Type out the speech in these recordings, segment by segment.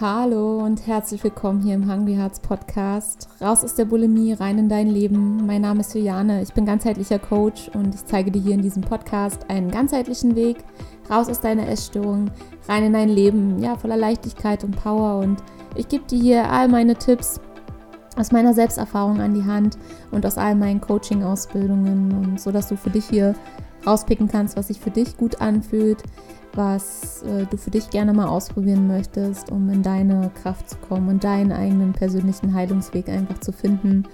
Hallo und herzlich willkommen hier im Hungry Hearts Podcast. Raus aus der Bulimie, rein in dein Leben. Mein Name ist Juliane, ich bin ganzheitlicher Coach und ich zeige dir hier in diesem Podcast einen ganzheitlichen Weg. Raus aus deiner Essstörung, rein in dein Leben, ja, voller Leichtigkeit und Power. Und ich gebe dir hier all meine Tipps aus meiner Selbsterfahrung an die Hand und aus all meinen Coaching-Ausbildungen und so, dass du für dich hier rauspicken kannst, was sich für dich gut anfühlt, was äh, du für dich gerne mal ausprobieren möchtest, um in deine Kraft zu kommen und deinen eigenen persönlichen Heilungsweg einfach zu finden.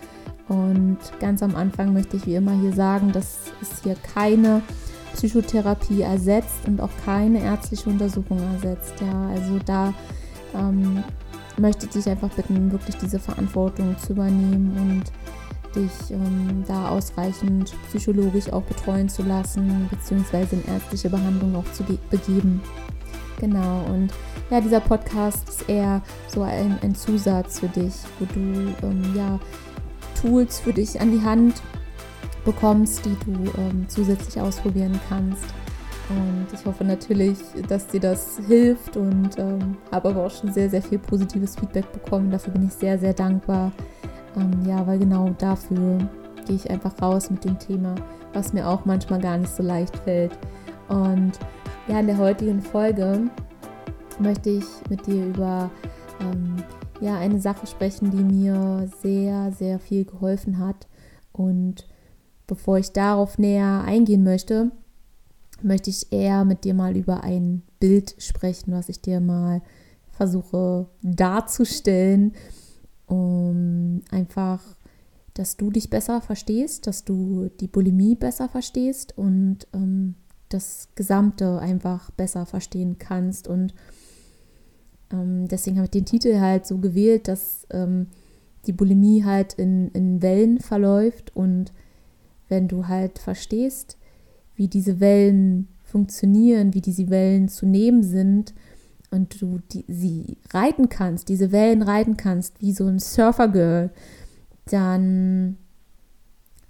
Und ganz am Anfang möchte ich wie immer hier sagen, dass es hier keine Psychotherapie ersetzt und auch keine ärztliche Untersuchung ersetzt. Ja, also da ähm, möchte ich dich einfach bitten, wirklich diese Verantwortung zu übernehmen und dich ähm, da ausreichend psychologisch auch betreuen zu lassen, beziehungsweise in ärztliche Behandlung auch zu begeben. Genau, und ja, dieser Podcast ist eher so ein, ein Zusatz für dich, wo du ähm, ja Tools für dich an die Hand bekommst, die du ähm, zusätzlich ausprobieren kannst. Und ich hoffe natürlich, dass dir das hilft und ähm, habe aber auch schon sehr, sehr viel positives Feedback bekommen. Dafür bin ich sehr, sehr dankbar. Ähm, ja, weil genau dafür gehe ich einfach raus mit dem Thema, was mir auch manchmal gar nicht so leicht fällt. Und ja, in der heutigen Folge möchte ich mit dir über ähm, ja, eine Sache sprechen, die mir sehr, sehr viel geholfen hat. Und bevor ich darauf näher eingehen möchte, möchte ich eher mit dir mal über ein Bild sprechen, was ich dir mal versuche darzustellen einfach, dass du dich besser verstehst, dass du die Bulimie besser verstehst und ähm, das Gesamte einfach besser verstehen kannst. Und ähm, deswegen habe ich den Titel halt so gewählt, dass ähm, die Bulimie halt in, in Wellen verläuft und wenn du halt verstehst, wie diese Wellen funktionieren, wie diese Wellen zu nehmen sind, und du die, sie reiten kannst, diese Wellen reiten kannst, wie so ein Surfergirl, dann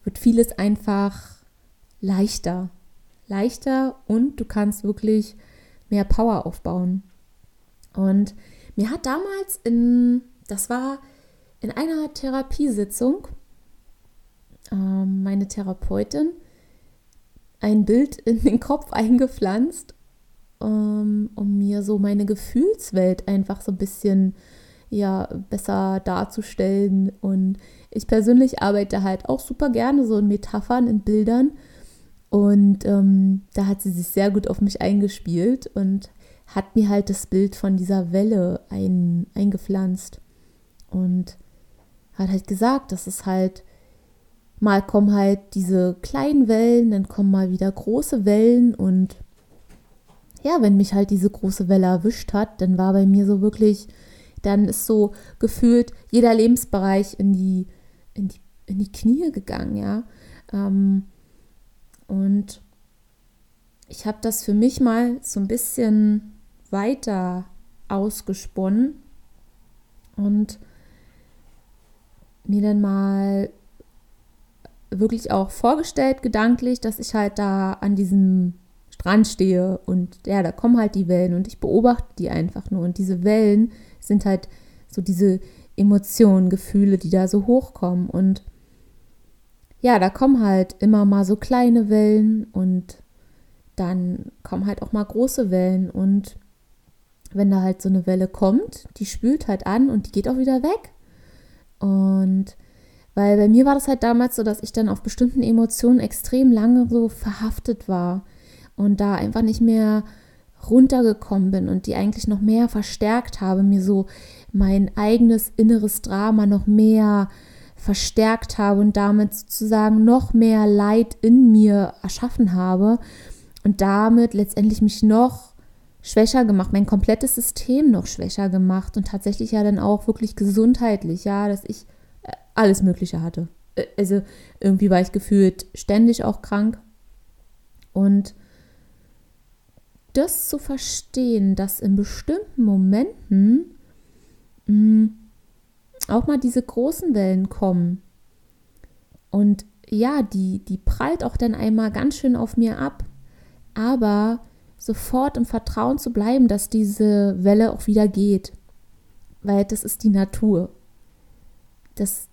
wird vieles einfach leichter. Leichter und du kannst wirklich mehr Power aufbauen. Und mir hat damals in, das war in einer Therapiesitzung, äh, meine Therapeutin ein Bild in den Kopf eingepflanzt ähm, um mir so meine Gefühlswelt einfach so ein bisschen ja besser darzustellen. Und ich persönlich arbeite halt auch super gerne so in Metaphern, in Bildern. Und ähm, da hat sie sich sehr gut auf mich eingespielt und hat mir halt das Bild von dieser Welle ein, eingepflanzt. Und hat halt gesagt, dass es halt mal kommen halt diese kleinen Wellen, dann kommen mal wieder große Wellen und ja, wenn mich halt diese große Welle erwischt hat, dann war bei mir so wirklich, dann ist so gefühlt jeder Lebensbereich in die, in die, in die Knie gegangen, ja. Ähm, und ich habe das für mich mal so ein bisschen weiter ausgesponnen und mir dann mal wirklich auch vorgestellt, gedanklich, dass ich halt da an diesem Strand stehe und ja, da kommen halt die Wellen und ich beobachte die einfach nur. Und diese Wellen sind halt so diese Emotionen, Gefühle, die da so hochkommen. Und ja, da kommen halt immer mal so kleine Wellen und dann kommen halt auch mal große Wellen. Und wenn da halt so eine Welle kommt, die spült halt an und die geht auch wieder weg. Und weil bei mir war das halt damals so, dass ich dann auf bestimmten Emotionen extrem lange so verhaftet war und da einfach nicht mehr runtergekommen bin und die eigentlich noch mehr verstärkt habe, mir so mein eigenes inneres Drama noch mehr verstärkt habe und damit sozusagen noch mehr Leid in mir erschaffen habe und damit letztendlich mich noch schwächer gemacht, mein komplettes System noch schwächer gemacht und tatsächlich ja dann auch wirklich gesundheitlich, ja, dass ich äh, alles Mögliche hatte. Äh, also irgendwie war ich gefühlt ständig auch krank und das zu verstehen, dass in bestimmten Momenten mh, mm, auch mal diese großen Wellen kommen. Und ja, die, die prallt auch dann einmal ganz schön auf mir ab. Aber sofort im Vertrauen zu bleiben, dass diese Welle auch wieder geht. weil das ist die Natur. Das,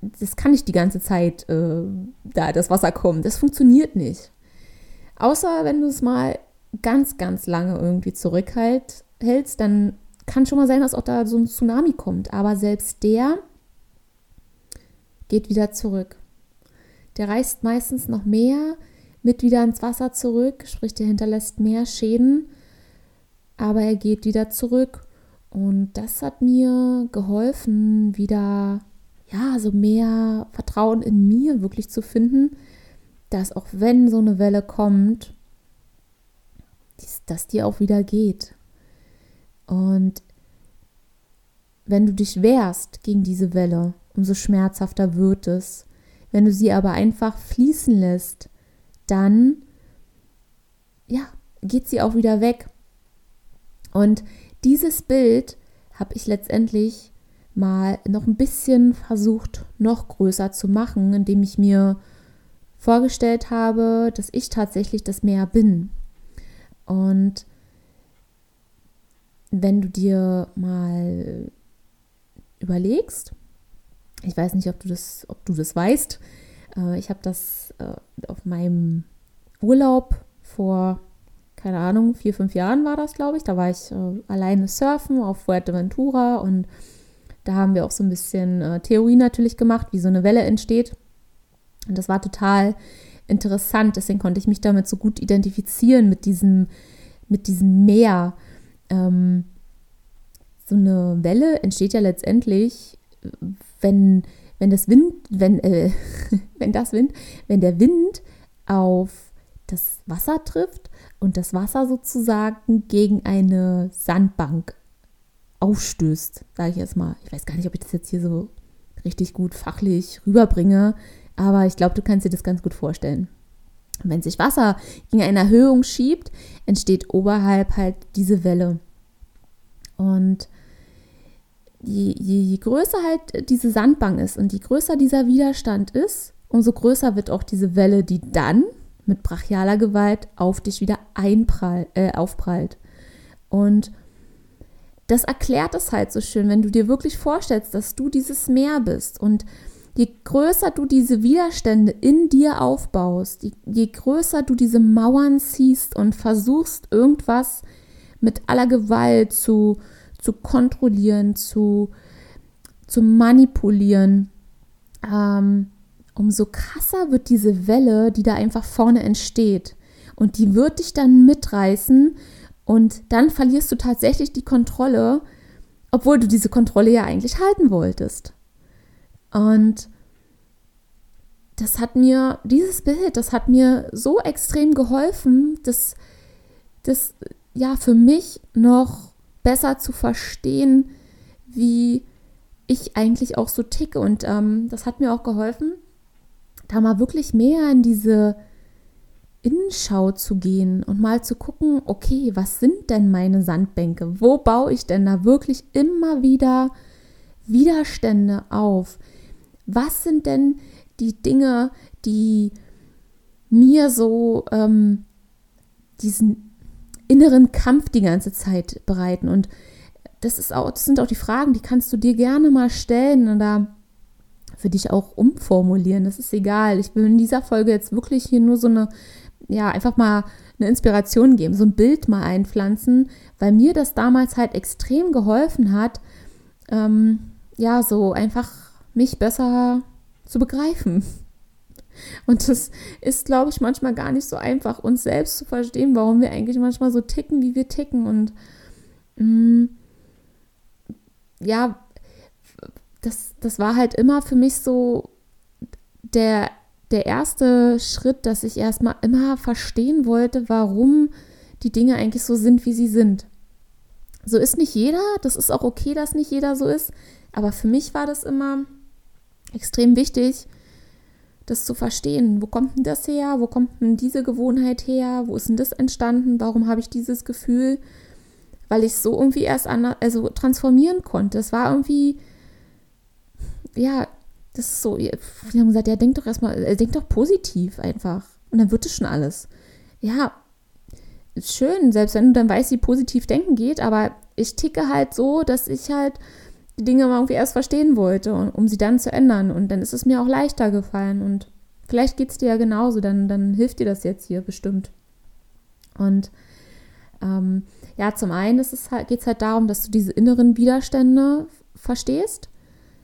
das kann nicht die ganze Zeit äh, da das Wasser kommen. Das funktioniert nicht. Außer wenn du es mal ganz, ganz lange irgendwie zurückhältst, dann kann schon mal sein, dass auch da so ein Tsunami kommt. Aber selbst der geht wieder zurück. Der reißt meistens noch mehr mit wieder ins Wasser zurück, sprich, der hinterlässt mehr Schäden, aber er geht wieder zurück. Und das hat mir geholfen, wieder ja, so mehr Vertrauen in mir wirklich zu finden, dass auch wenn so eine Welle kommt, dass die auch wieder geht. Und wenn du dich wehrst gegen diese Welle, umso schmerzhafter wird es. Wenn du sie aber einfach fließen lässt, dann ja, geht sie auch wieder weg. Und dieses Bild habe ich letztendlich mal noch ein bisschen versucht, noch größer zu machen, indem ich mir vorgestellt habe, dass ich tatsächlich das Meer bin. Und wenn du dir mal überlegst, ich weiß nicht, ob du das, ob du das weißt, äh, ich habe das äh, auf meinem Urlaub vor, keine Ahnung, vier, fünf Jahren war das, glaube ich. Da war ich äh, alleine surfen auf Fuerteventura und da haben wir auch so ein bisschen Theorie natürlich gemacht, wie so eine Welle entsteht. Und das war total interessant. Deswegen konnte ich mich damit so gut identifizieren mit diesem, mit diesem Meer. Ähm, so eine Welle entsteht ja letztendlich, wenn, wenn das Wind, wenn, äh, wenn das Wind, wenn der Wind auf das Wasser trifft und das Wasser sozusagen gegen eine Sandbank aufstößt, sage ich jetzt mal. Ich weiß gar nicht, ob ich das jetzt hier so richtig gut fachlich rüberbringe, aber ich glaube, du kannst dir das ganz gut vorstellen. wenn sich Wasser gegen eine Erhöhung schiebt, entsteht oberhalb halt diese Welle. Und je, je, je größer halt diese Sandbank ist und je größer dieser Widerstand ist, umso größer wird auch diese Welle, die dann mit brachialer Gewalt auf dich wieder einprall, äh, aufprallt. Und das erklärt es halt so schön, wenn du dir wirklich vorstellst, dass du dieses Meer bist und je größer du diese Widerstände in dir aufbaust, je, größer du diese Mauern ziehst und versuchst irgendwas mit aller Gewalt zu, zu kontrollieren, zu, zu manipulieren, ähm, umso krasser wird diese Welle, die da einfach vorne entsteht. Und die wird dich dann mitreißen und dann verlierst du tatsächlich die Kontrolle, obwohl du diese Kontrolle ja eigentlich halten wolltest. Und das hat mir, dieses Bild, das hat mir so extrem geholfen, dass das ja für mich noch besser zu verstehen, wie ich eigentlich auch so ticke. Und ähm, das hat mir auch geholfen, da mal wirklich mehr in diese Innenschau zu gehen und mal zu gucken, okay, was sind denn meine Sandbänke? Wo baue ich denn da wirklich immer wieder Widerstände auf? Was sind denn die Dinge, die mir so ähm, diesen inneren Kampf die ganze Zeit bereiten? Und das, ist auch, das sind auch die Fragen, die kannst du dir gerne mal stellen oder für dich auch umformulieren. Das ist egal. Ich will in dieser Folge jetzt wirklich hier nur so eine ja, einfach mal eine Inspiration geben, so ein Bild mal einpflanzen, weil mir das damals halt extrem geholfen hat, ähm, ja, so einfach mich besser zu begreifen. Und das ist, glaube ich, manchmal gar nicht so einfach, uns selbst zu verstehen, warum wir eigentlich manchmal so ticken, wie wir ticken. Und mh, mm, ja, das, das war halt immer für mich so der der erste Schritt, dass ich erstmal immer verstehen wollte, warum die Dinge eigentlich so sind, wie sie sind. So ist nicht jeder, das ist auch okay, dass nicht jeder so ist, aber für mich war das immer extrem wichtig, das zu verstehen. Wo kommt denn das her? Wo kommt denn diese Gewohnheit her? Wo ist denn das entstanden? Warum habe ich dieses Gefühl? Weil ich es so irgendwie erst anders, also transformieren konnte. Es war irgendwie, ja, das ist so, wir haben gesagt, ja, denk doch erstmal, äh, denk doch positiv einfach. Und dann wird es schon alles. Ja, schön, selbst wenn du dann weißt, wie positiv denken geht, aber ich ticke halt so, dass ich halt die Dinge mal irgendwie erst verstehen wollte, um sie dann zu ändern. Und dann ist es mir auch leichter gefallen. Und vielleicht geht es dir ja genauso, dann, dann hilft dir das jetzt hier bestimmt. Und ähm, ja, zum einen halt, geht es halt darum, dass du diese inneren Widerstände verstehst,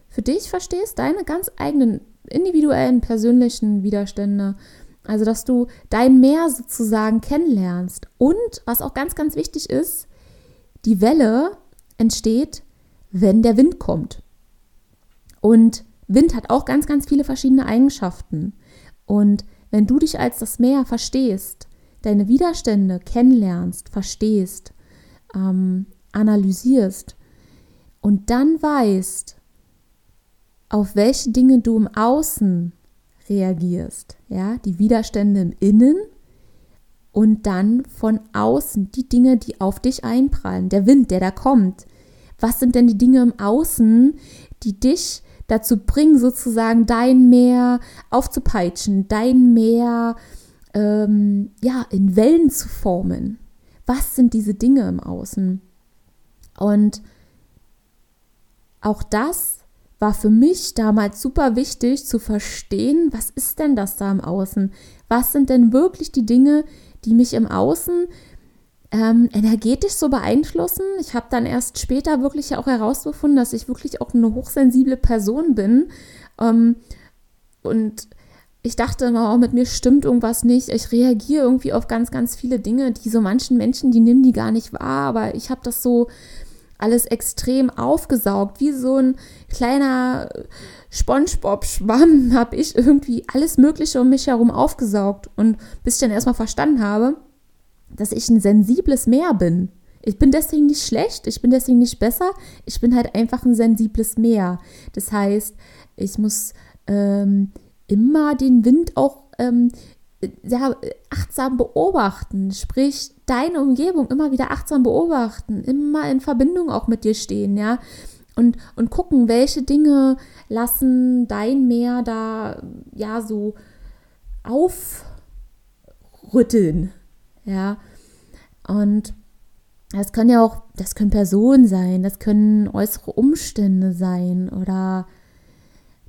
für dich verstehst, deine ganz eigenen individuellen, persönlichen Widerstände. Also, dass du dein Meer sozusagen kennenlernst. Und was auch ganz, ganz wichtig ist, die Welle entsteht, wenn der Wind kommt. Und Wind hat auch ganz, ganz viele verschiedene Eigenschaften. Und wenn du dich als das Meer verstehst, deine Widerstände kennenlernst, verstehst, ähm, analysierst und dann weißt, auf welche Dinge du im Außen reagierst, ja, die Widerstände im Innen und dann von außen die Dinge, die auf dich einprallen, der Wind, der da kommt. Was sind denn die Dinge im Außen, die dich dazu bringen, sozusagen dein Meer aufzupeitschen, dein Meer ähm, ja in Wellen zu formen? Was sind diese Dinge im Außen? Und auch das war für mich damals super wichtig zu verstehen, was ist denn das da im Außen? Was sind denn wirklich die Dinge, die mich im Außen ähm, energetisch so beeinflussen? Ich habe dann erst später wirklich auch herausgefunden, dass ich wirklich auch eine hochsensible Person bin. Ähm, und ich dachte immer, oh, mit mir stimmt irgendwas nicht. Ich reagiere irgendwie auf ganz, ganz viele Dinge, die so manchen Menschen, die nehmen die gar nicht wahr. Aber ich habe das so alles extrem aufgesaugt, wie so ein kleiner SpongeBob-Schwamm habe ich irgendwie alles Mögliche um mich herum aufgesaugt und bis ich dann erstmal verstanden habe, dass ich ein sensibles Meer bin. Ich bin deswegen nicht schlecht, ich bin deswegen nicht besser, ich bin halt einfach ein sensibles Meer. Das heißt, ich muss ähm, immer den Wind auch ähm, ja, achtsam beobachten, sprich deine Umgebung immer wieder achtsam beobachten, immer in Verbindung auch mit dir stehen, ja, und, und gucken, welche Dinge lassen dein Meer da ja so aufrütteln, ja, und das können ja auch, das können Personen sein, das können äußere Umstände sein oder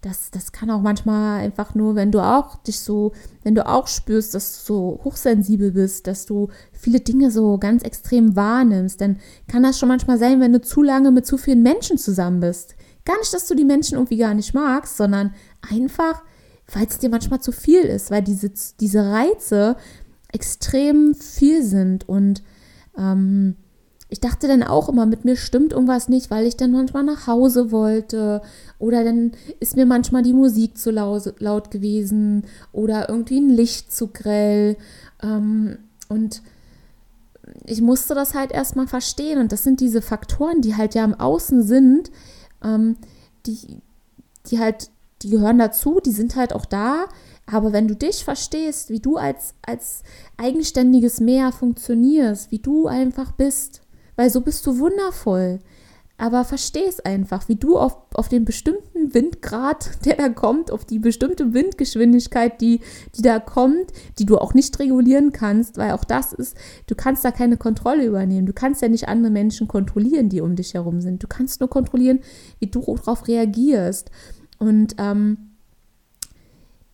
das, das kann auch manchmal einfach nur, wenn du auch dich so, wenn du auch spürst, dass du so hochsensibel bist, dass du viele Dinge so ganz extrem wahrnimmst, dann kann das schon manchmal sein, wenn du zu lange mit zu vielen Menschen zusammen bist. Gar nicht, dass du die Menschen irgendwie gar nicht magst, sondern einfach, weil es dir manchmal zu viel ist, weil diese, diese Reize extrem viel sind und ähm, ich dachte dann auch immer, mit mir stimmt irgendwas nicht, weil ich dann manchmal nach Hause wollte oder dann ist mir manchmal die Musik zu laut gewesen oder irgendwie ein Licht zu grell. Ähm, und ich musste das halt erstmal verstehen und das sind diese Faktoren, die halt ja im Außen sind, ähm, die, die halt, die gehören dazu, die sind halt auch da. Aber wenn du dich verstehst, wie du als, als eigenständiges Meer funktionierst, wie du einfach bist, weil so bist du wundervoll. Aber versteh es einfach, wie du auf, auf den bestimmten Windgrad, der da kommt, auf die bestimmte Windgeschwindigkeit, die, die da kommt, die du auch nicht regulieren kannst, weil auch das ist, du kannst da keine Kontrolle übernehmen. Du kannst ja nicht andere Menschen kontrollieren, die um dich herum sind. Du kannst nur kontrollieren, wie du darauf reagierst. Und ähm,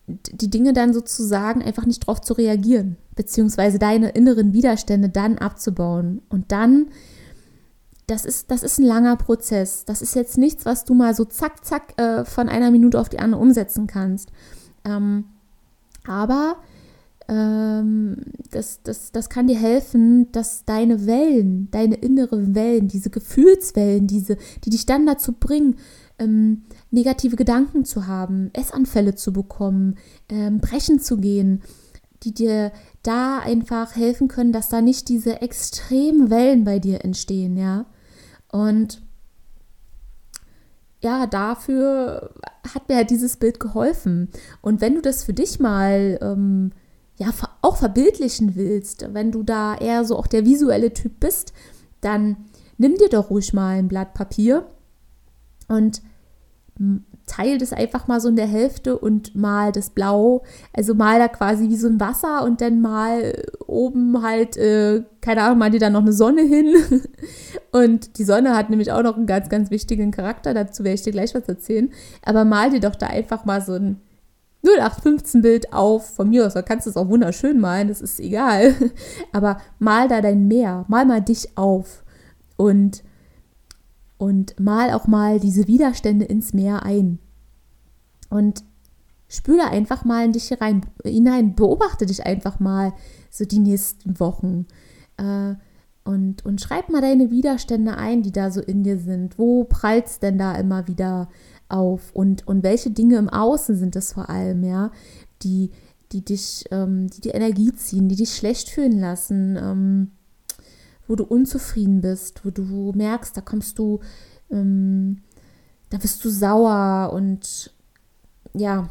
die Dinge dann sozusagen einfach nicht darauf zu reagieren, beziehungsweise deine inneren Widerstände dann abzubauen und dann das ist, das ist ein langer Prozess. Das ist jetzt nichts, was du mal so zack, zack äh, von einer Minute auf die andere umsetzen kannst. Ähm, aber ähm, das, das, das kann dir helfen, dass deine Wellen, deine inneren Wellen, diese Gefühlswellen, diese, die dich dann dazu bringen, ähm, negative Gedanken zu haben, Essanfälle zu bekommen, ähm, brechen zu gehen, die dir da einfach helfen können, dass da nicht diese extremen Wellen bei dir entstehen, ja. Und ja, dafür hat mir halt dieses Bild geholfen. Und wenn du das für dich mal ähm, ja auch verbildlichen willst, wenn du da eher so auch der visuelle Typ bist, dann nimm dir doch ruhig mal ein Blatt Papier und teile das einfach mal so in der Hälfte und mal das Blau, also mal da quasi wie so ein Wasser und dann mal oben halt, äh, keine Ahnung, mal dir da noch eine Sonne hin. und die Sonne hat nämlich auch noch einen ganz, ganz wichtigen Charakter, dazu werde ich dir gleich was erzählen. Aber mal dir doch da einfach mal so ein 0815 Bild auf, von mir aus, da kannst du es auch wunderschön malen, das ist egal. Aber mal da dein Meer, mal mal dich auf und und mal auch mal diese Widerstände ins Meer ein. Und spüre einfach mal in dich rein, hinein, beobachte dich einfach mal so die nächsten Wochen. Äh, und, und schreib mal deine Widerstände ein, die da so in dir sind. Wo prallt es denn da immer wieder auf? Und, und welche Dinge im Außen sind es vor allem, ja, die, die dich, ähm, die die Energie ziehen, die dich schlecht fühlen lassen, ähm, wo du unzufrieden bist, wo du merkst, da kommst du, ähm, da bist du sauer und ja,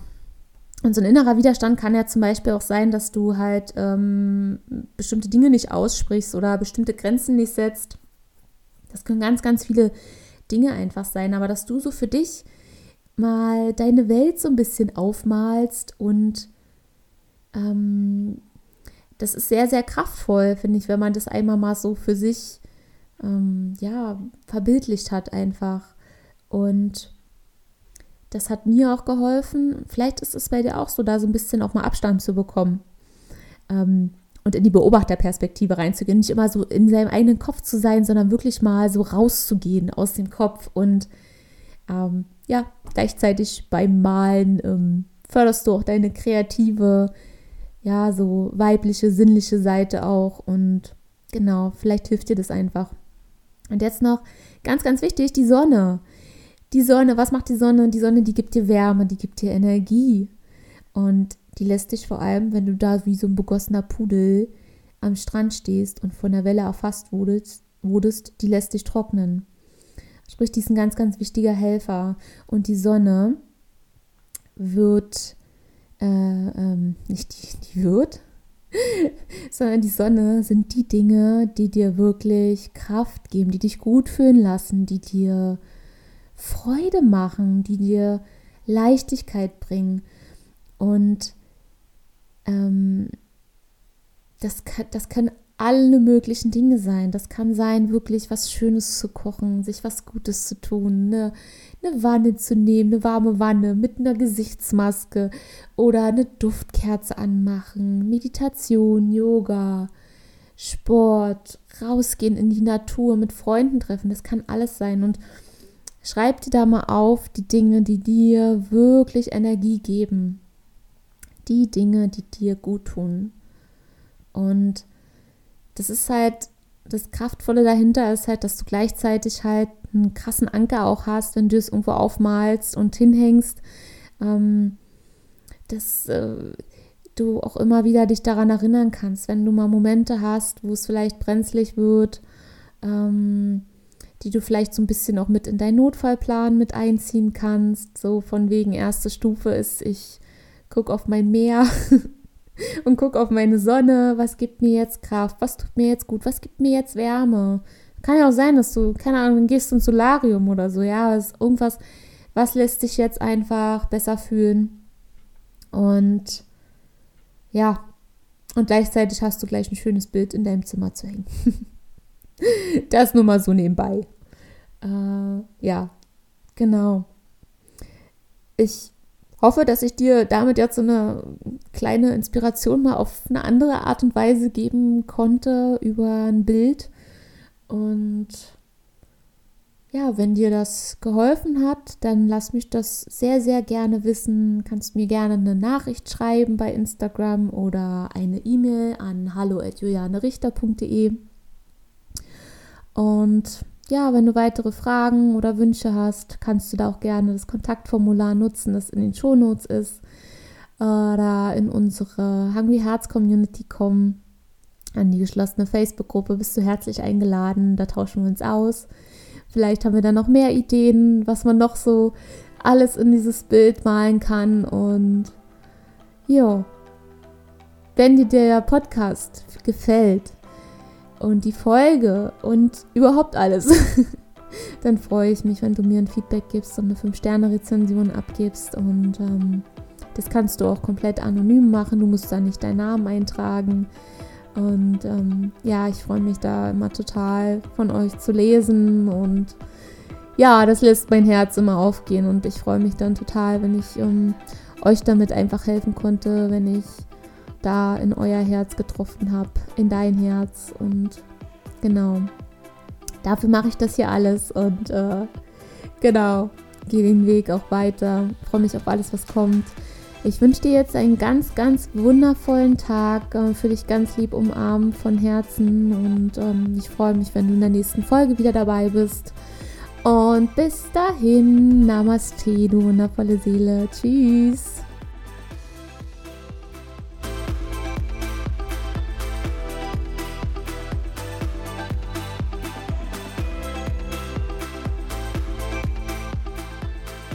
und so ein innerer Widerstand kann ja zum Beispiel auch sein, dass du halt ähm, bestimmte Dinge nicht aussprichst oder bestimmte Grenzen nicht setzt. Das können ganz, ganz viele Dinge einfach sein, aber dass du so für dich mal deine Welt so ein bisschen aufmalst und ähm, das ist sehr, sehr kraftvoll, finde ich, wenn man das einmal mal so für sich, ähm, ja, verbildlicht hat einfach. Und das hat mir auch geholfen. Vielleicht ist es bei dir auch so, da so ein bisschen auch mal Abstand zu bekommen. Ähm, und in die Beobachterperspektive reinzugehen. Nicht immer so in seinem eigenen Kopf zu sein, sondern wirklich mal so rauszugehen aus dem Kopf. Und ähm, ja, gleichzeitig beim Malen ähm, förderst du auch deine kreative ja, so weibliche, sinnliche Seite auch. Und genau, vielleicht hilft dir das einfach. Und jetzt noch ganz, ganz wichtig, die Sonne. Die Sonne, was macht die Sonne? Die Sonne, die gibt dir Wärme, die gibt dir Energie. Und die lässt dich vor allem, wenn du da wie so ein begossener Pudel am Strand stehst und von der Welle erfasst wurdest, wurdest die lässt dich trocknen. Sprich, die ist ein ganz, ganz wichtiger Helfer. Und die Sonne wird äh, ähm, nicht die, die wird, sondern die Sonne sind die Dinge, die dir wirklich Kraft geben, die dich gut fühlen lassen, die dir Freude machen, die dir Leichtigkeit bringen. Und ähm, das, kann, das können alle möglichen Dinge sein. Das kann sein, wirklich was Schönes zu kochen, sich was Gutes zu tun, eine, eine Wanne zu nehmen, eine warme Wanne mit einer Gesichtsmaske oder eine Duftkerze anmachen, Meditation, Yoga, Sport, rausgehen in die Natur, mit Freunden treffen. Das kann alles sein. Und schreib dir da mal auf die Dinge, die dir wirklich Energie geben. Die Dinge, die dir gut tun. Und das ist halt, das Kraftvolle dahinter ist halt, dass du gleichzeitig halt einen krassen Anker auch hast, wenn du es irgendwo aufmalst und hinhängst, ähm, dass äh, du auch immer wieder dich daran erinnern kannst, wenn du mal Momente hast, wo es vielleicht brenzlig wird, ähm, die du vielleicht so ein bisschen auch mit in deinen Notfallplan mit einziehen kannst. So von wegen erste Stufe ist, ich gucke auf mein Meer und gucke auf meine Sonne, was gibt mir jetzt Kraft, was tut mir jetzt gut, was gibt mir jetzt Wärme. Kann ja auch sein, dass du, keine Ahnung, gehst ins Solarium oder so, ja, ist irgendwas, was lässt dich jetzt einfach besser fühlen. Und ja, und gleichzeitig hast du gleich ein schönes Bild in deinem Zimmer zu hängen. das nur mal so nebenbei. Äh, ja, genau. Ich hoffe, dass ich dir damit jetzt so eine kleine Inspiration mal auf eine andere Art und Weise geben konnte über ein Bild. Und ja, wenn dir das geholfen hat, dann lass mich das sehr, sehr gerne wissen. Kannst mir gerne eine Nachricht schreiben bei Instagram oder eine E-Mail an hallo.julianerichter.de. Und ja, wenn du weitere Fragen oder Wünsche hast, kannst du da auch gerne das Kontaktformular nutzen, das in den Shownotes ist. Oder in unsere Hungry Hearts Community kommen. An die geschlossene Facebook-Gruppe bist du herzlich eingeladen. Da tauschen wir uns aus. Vielleicht haben wir dann noch mehr Ideen, was man noch so alles in dieses Bild malen kann. Und ja, wenn dir der Podcast gefällt, und die Folge und überhaupt alles, dann freue ich mich, wenn du mir ein Feedback gibst und eine 5-Sterne-Rezension abgibst. Und ähm, das kannst du auch komplett anonym machen. Du musst da nicht deinen Namen eintragen. Und ähm, ja, ich freue mich da immer total von euch zu lesen und ja, das lässt mein Herz immer aufgehen und ich freue mich dann total, wenn ich ähm, euch damit einfach helfen konnte, wenn ich da in euer Herz getroffen habe, in dein Herz und genau. Dafür mache ich das hier alles und äh, genau, gehe den Weg auch weiter, freue mich auf alles, was kommt. Ich wünsche dir jetzt einen ganz, ganz wundervollen Tag. Äh, für dich ganz lieb umarmen von Herzen. Und ähm, ich freue mich, wenn du in der nächsten Folge wieder dabei bist. Und bis dahin, Namaste, du wundervolle Seele. Tschüss.